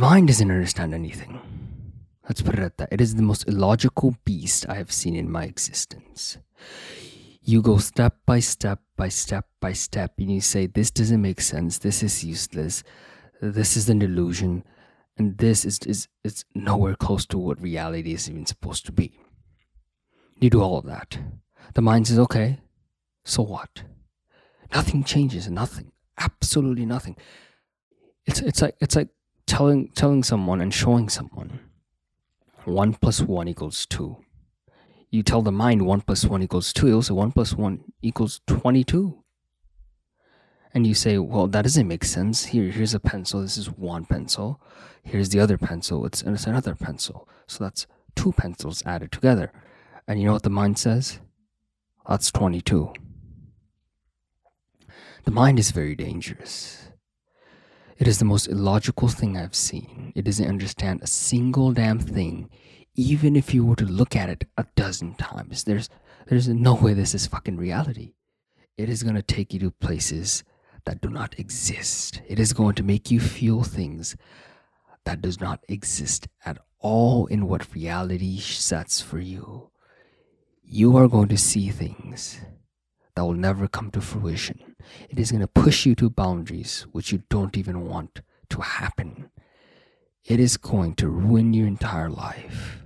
mind doesn't understand anything. Let's put it at that. It is the most illogical beast I have seen in my existence. You go step by step by step by step, and you say, This doesn't make sense. This is useless. This is an illusion. And this is, is, is nowhere close to what reality is even supposed to be. You do all of that. The mind says, Okay, so what? Nothing changes, nothing. Absolutely nothing. It's, it's like it's like telling telling someone and showing someone. 1 plus 1 equals 2 you tell the mind 1 plus 1 equals 2 it'll say 1 plus 1 equals 22 and you say well that doesn't make sense. Here here's a pencil. This is one pencil. Here's the other pencil. It's, it's another pencil. So that's two pencils added together. And you know what the mind says? That's 22 the mind is very dangerous it is the most illogical thing I've seen. It doesn't understand a single damn thing, even if you were to look at it a dozen times. There's there's no way this is fucking reality. It is gonna take you to places that do not exist. It is going to make you feel things that does not exist at all in what reality sets for you. You are going to see things that will never come to fruition. It is going to push you to boundaries which you don't even want to happen. It is going to ruin your entire life.